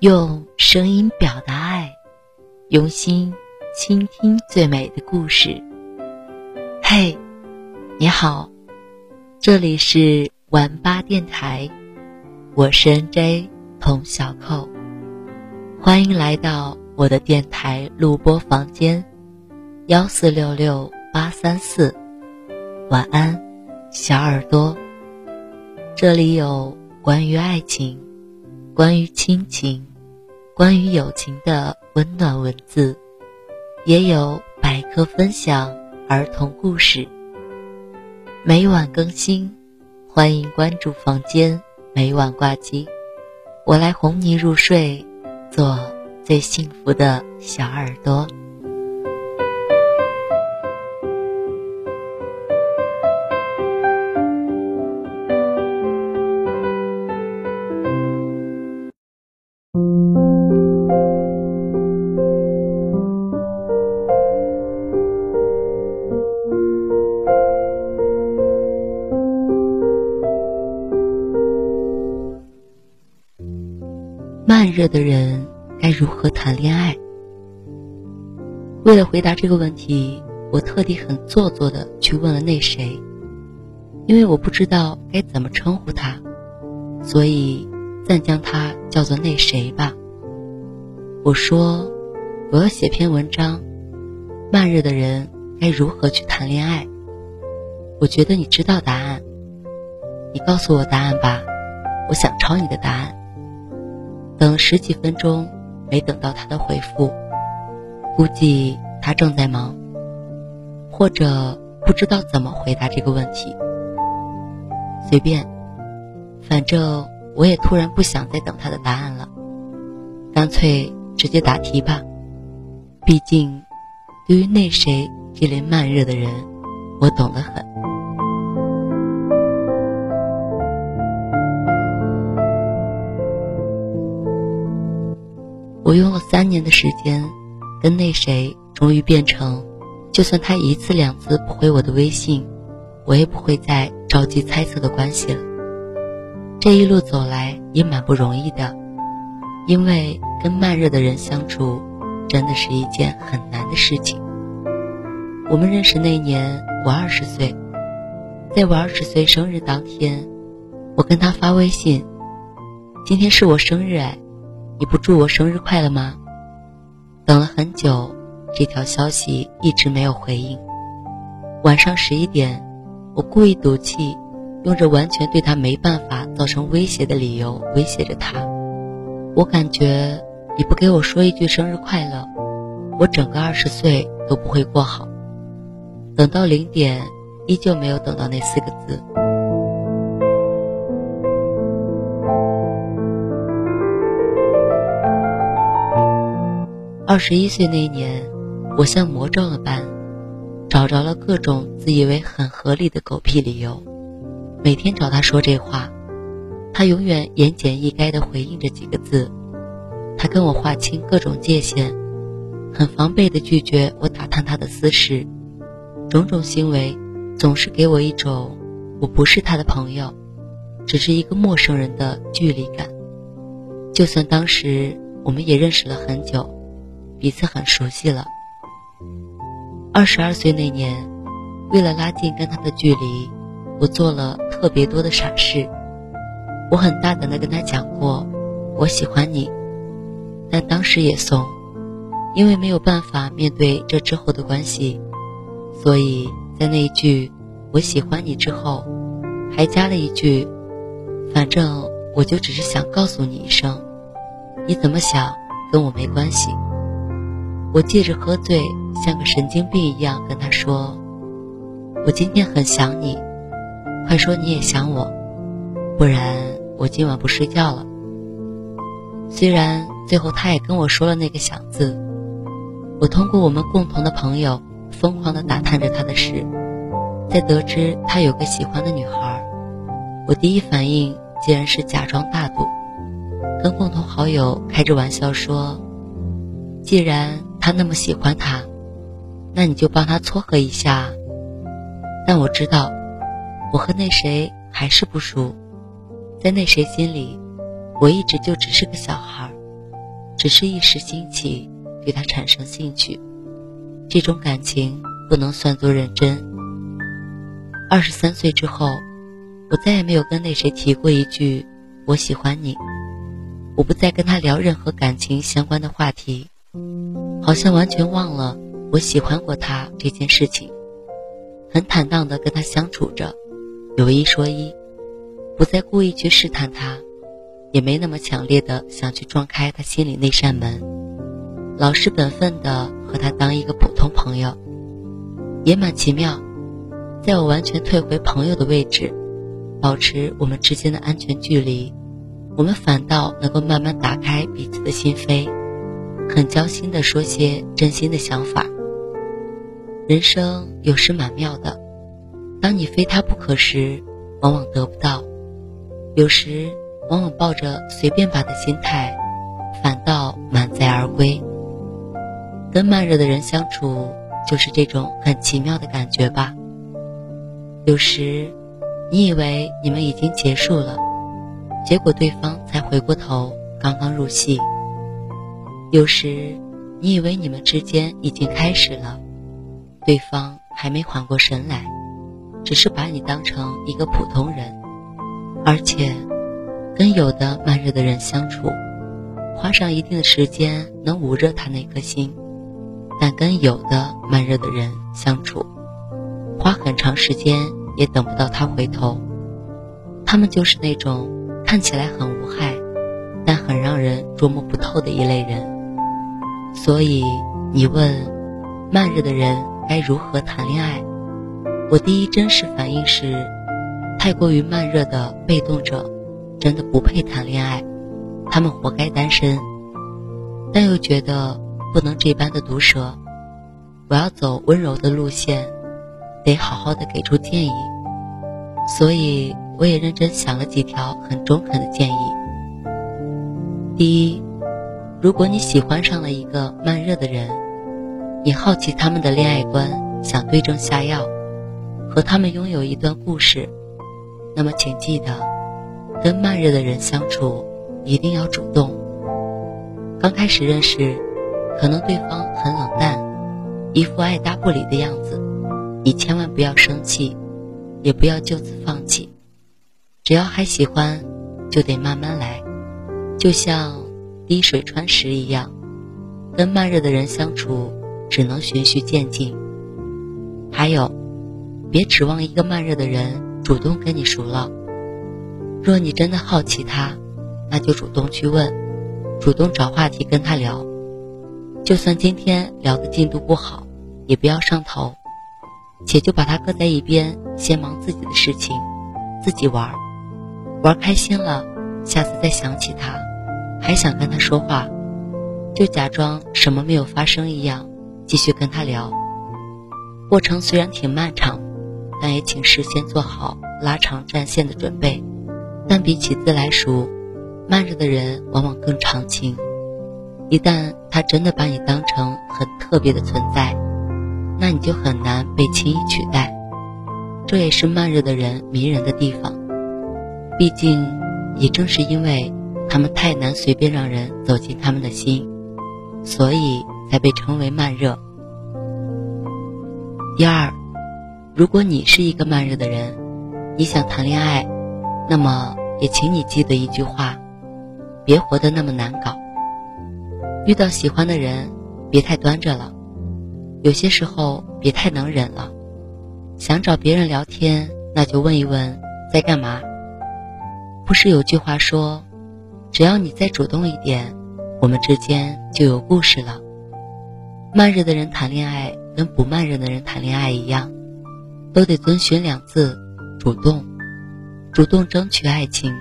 用声音表达爱，用心倾听最美的故事。嘿，你好，这里是晚八电台，我是 N.J. 童小扣，欢迎来到我的电台录播房间，幺四六六八三四。晚安，小耳朵。这里有关于爱情，关于亲情。关于友情的温暖文字，也有百科分享儿童故事。每晚更新，欢迎关注房间，每晚挂机，我来哄你入睡，做最幸福的小耳朵。热的人该如何谈恋爱？为了回答这个问题，我特地很做作的去问了那谁，因为我不知道该怎么称呼他，所以暂将他叫做那谁吧。我说我要写篇文章，慢热的人该如何去谈恋爱？我觉得你知道答案，你告诉我答案吧，我想抄你的答案。等十几分钟，没等到他的回复，估计他正在忙，或者不知道怎么回答这个问题。随便，反正我也突然不想再等他的答案了，干脆直接答题吧。毕竟，对于那谁这类慢热的人，我懂得很。我用了三年的时间，跟那谁终于变成，就算他一次两次不回我的微信，我也不会再着急猜测的关系了。这一路走来也蛮不容易的，因为跟慢热的人相处，真的是一件很难的事情。我们认识那年我二十岁，在我二十岁生日当天，我跟他发微信：“今天是我生日哎。”你不祝我生日快乐吗？等了很久，这条消息一直没有回应。晚上十一点，我故意赌气，用着完全对他没办法造成威胁的理由威胁着他。我感觉你不给我说一句生日快乐，我整个二十岁都不会过好。等到零点，依旧没有等到那四个字。二十一岁那年，我像魔怔了般，找着了各种自以为很合理的狗屁理由，每天找他说这话，他永远言简意赅地回应着几个字。他跟我划清各种界限，很防备地拒绝我打探他的私事，种种行为总是给我一种我不是他的朋友，只是一个陌生人的距离感。就算当时我们也认识了很久。彼此很熟悉了。二十二岁那年，为了拉近跟他的距离，我做了特别多的傻事。我很大胆的跟他讲过，我喜欢你，但当时也怂，因为没有办法面对这之后的关系，所以在那一句“我喜欢你”之后，还加了一句：“反正我就只是想告诉你一声，你怎么想跟我没关系。”我借着喝醉，像个神经病一样跟他说：“我今天很想你，快说你也想我，不然我今晚不睡觉了。”虽然最后他也跟我说了那个“想”字，我通过我们共同的朋友疯狂地打探着他的事，在得知他有个喜欢的女孩，我第一反应竟然是假装大度，跟共同好友开着玩笑说：“既然……”他那么喜欢他，那你就帮他撮合一下。但我知道，我和那谁还是不熟，在那谁心里，我一直就只是个小孩，只是一时兴起对他产生兴趣，这种感情不能算作认真。二十三岁之后，我再也没有跟那谁提过一句“我喜欢你”，我不再跟他聊任何感情相关的话题，好像完全忘了我喜欢过他这件事情，很坦荡地跟他相处着，有一说一，不再故意去试探他。也没那么强烈的想去撞开他心里那扇门，老实本分的和他当一个普通朋友，也蛮奇妙。在我完全退回朋友的位置，保持我们之间的安全距离，我们反倒能够慢慢打开彼此的心扉，很交心的说些真心的想法。人生有时蛮妙的，当你非他不可时，往往得不到；有时。往往抱着随便吧的心态，反倒满载而归。跟慢热的人相处，就是这种很奇妙的感觉吧。有时，你以为你们已经结束了，结果对方才回过头，刚刚入戏；有时，你以为你们之间已经开始了，对方还没缓过神来，只是把你当成一个普通人，而且。跟有的慢热的人相处，花上一定的时间能捂热他那颗心；但跟有的慢热的人相处，花很长时间也等不到他回头。他们就是那种看起来很无害，但很让人捉摸不透的一类人。所以你问，慢热的人该如何谈恋爱？我第一真实反应是，太过于慢热的被动者。真的不配谈恋爱，他们活该单身。但又觉得不能这般的毒舌，我要走温柔的路线，得好好的给出建议。所以我也认真想了几条很中肯的建议。第一，如果你喜欢上了一个慢热的人，你好奇他们的恋爱观，想对症下药，和他们拥有一段故事，那么请记得。跟慢热的人相处，一定要主动。刚开始认识，可能对方很冷淡，一副爱搭不理的样子，你千万不要生气，也不要就此放弃。只要还喜欢，就得慢慢来，就像滴水穿石一样。跟慢热的人相处，只能循序渐进。还有，别指望一个慢热的人主动跟你熟了。若你真的好奇他，那就主动去问，主动找话题跟他聊。就算今天聊的进度不好，也不要上头，且就把他搁在一边，先忙自己的事情，自己玩，玩开心了，下次再想起他，还想跟他说话，就假装什么没有发生一样，继续跟他聊。过程虽然挺漫长，但也请事先做好拉长战线的准备。但比起自来熟，慢热的人往往更长情。一旦他真的把你当成很特别的存在，那你就很难被轻易取代。这也是慢热的人迷人的地方。毕竟，也正是因为他们太难随便让人走进他们的心，所以才被称为慢热。第二，如果你是一个慢热的人，你想谈恋爱。那么，也请你记得一句话：别活得那么难搞。遇到喜欢的人，别太端着了；有些时候，别太能忍了。想找别人聊天，那就问一问在干嘛。不是有句话说：只要你再主动一点，我们之间就有故事了。慢热的人谈恋爱，跟不慢热的人谈恋爱一样，都得遵循两字：主动。主动争取爱情，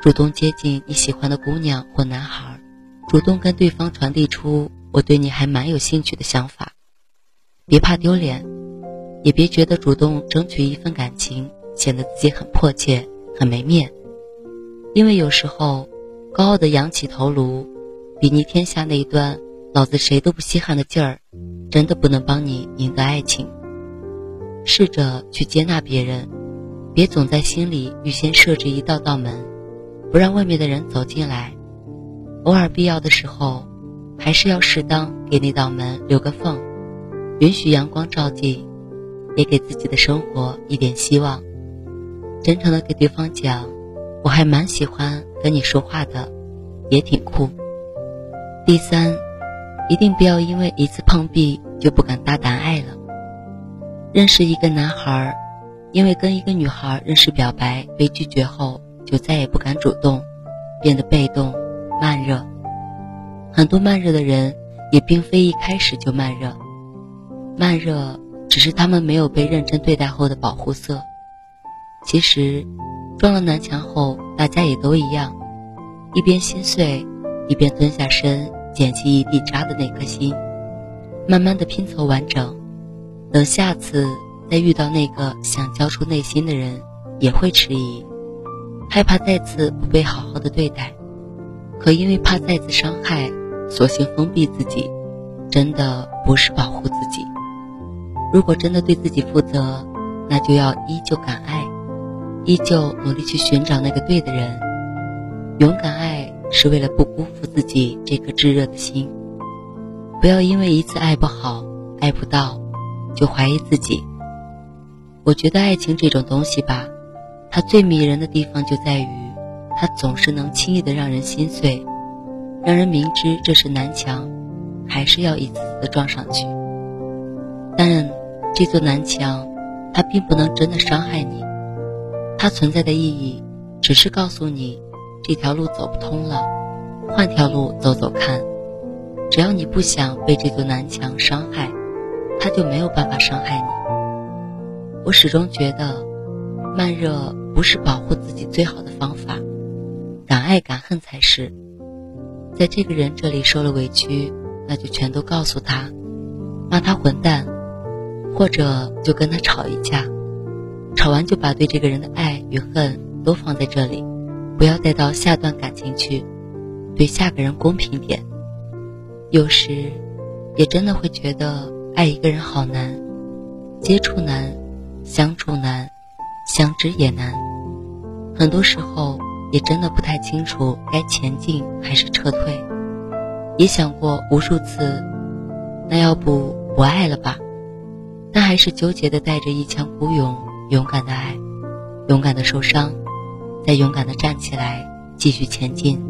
主动接近你喜欢的姑娘或男孩，主动跟对方传递出我对你还蛮有兴趣的想法。别怕丢脸，也别觉得主动争取一份感情显得自己很迫切、很没面。因为有时候，高傲的仰起头颅，比拟天下那一端老子谁都不稀罕的劲儿，真的不能帮你赢得爱情。试着去接纳别人。别总在心里预先设置一道道门，不让外面的人走进来。偶尔必要的时候，还是要适当给那道门留个缝，允许阳光照进，也给自己的生活一点希望。真诚的给对方讲，我还蛮喜欢跟你说话的，也挺酷。第三，一定不要因为一次碰壁就不敢大胆爱了。认识一个男孩，因为跟一个女孩认识表白被拒绝后，就再也不敢主动，变得被动、慢热。很多慢热的人，也并非一开始就慢热，慢热只是他们没有被认真对待后的保护色。其实，撞了南墙后，大家也都一样，一边心碎，一边蹲下身捡起一地渣的那颗心，慢慢的拼凑完整。等下次再遇到那个想交出内心的人，也会迟疑，害怕再次不被好好的对待。可因为怕再次伤害，索性封闭自己，真的不是保护自己。如果真的对自己负责，那就要依旧敢爱。依旧努力去寻找那个对的人，勇敢爱是为了不辜负自己这颗炙热的心。不要因为一次爱不好、爱不到，就怀疑自己。我觉得爱情这种东西吧，它最迷人的地方就在于，它总是能轻易的让人心碎，让人明知这是南墙，还是要一次次的撞上去。但这座南墙，它并不能真的伤害你。它存在的意义，只是告诉你，这条路走不通了，换条路走走看。只要你不想被这座南墙伤害，它就没有办法伤害你。我始终觉得，慢热不是保护自己最好的方法，敢爱敢恨才是。在这个人这里受了委屈，那就全都告诉他，骂他混蛋，或者就跟他吵一架。吵完就把对这个人的爱与恨都放在这里，不要再到下段感情去，对下个人公平点。有时，也真的会觉得爱一个人好难，接触难，相处难，相知也难。很多时候也真的不太清楚该前进还是撤退，也想过无数次，那要不不爱了吧？但还是纠结的带着一腔孤勇。勇敢的爱，勇敢的受伤，再勇敢的站起来，继续前进。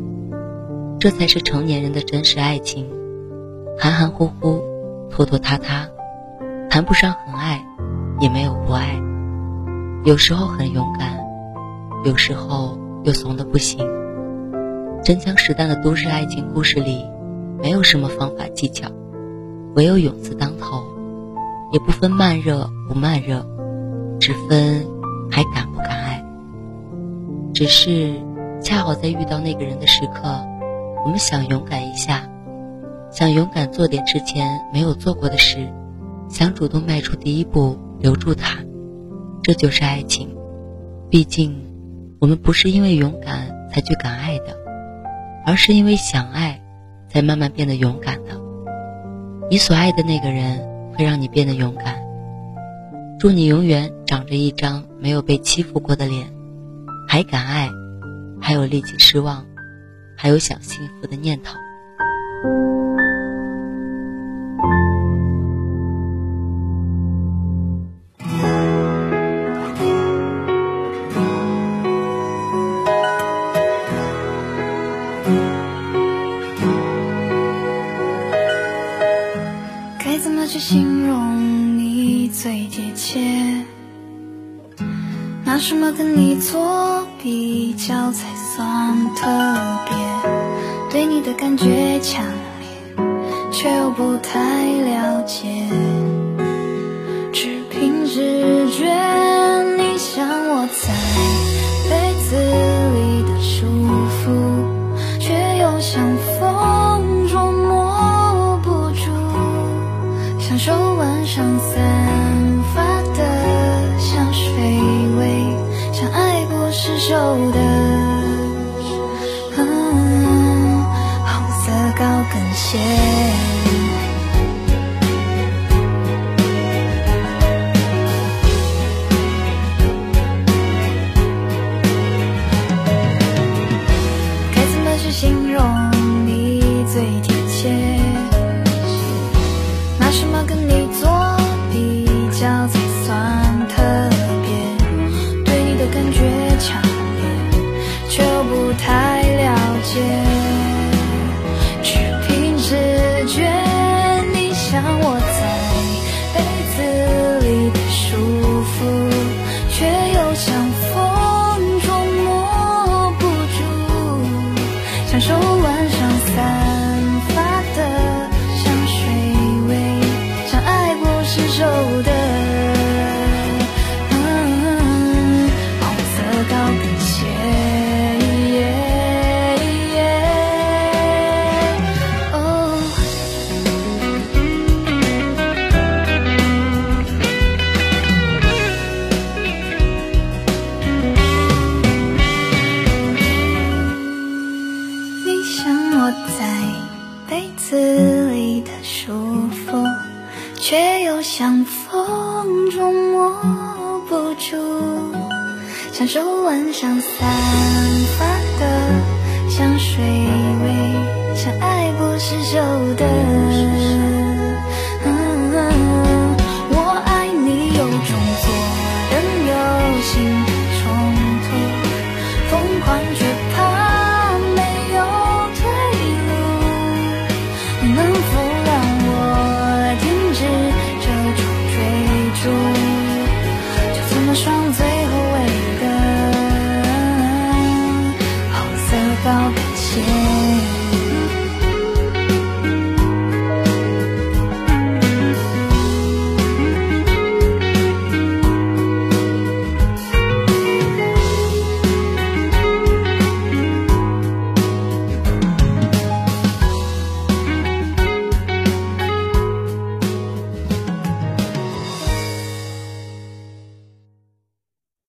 这才是成年人的真实爱情。含含糊糊，拖拖沓沓，谈不上很爱，也没有不爱。有时候很勇敢，有时候又怂的不行。真枪实弹的都市爱情故事里，没有什么方法技巧，唯有勇字当头，也不分慢热不慢热。只分还敢不敢爱，只是恰好在遇到那个人的时刻，我们想勇敢一下，想勇敢做点之前没有做过的事，想主动迈出第一步留住他，这就是爱情。毕竟，我们不是因为勇敢才去敢爱的，而是因为想爱，才慢慢变得勇敢的。你所爱的那个人会让你变得勇敢。祝你永远长着一张没有被欺负过的脸，还敢爱，还有力气失望，还有想幸福的念头。什么跟你做比较才算特别？对你的感觉强烈，却又不太了解，最甜。却又像风捉摸不住像手腕上散发的香水味像爱不释手的。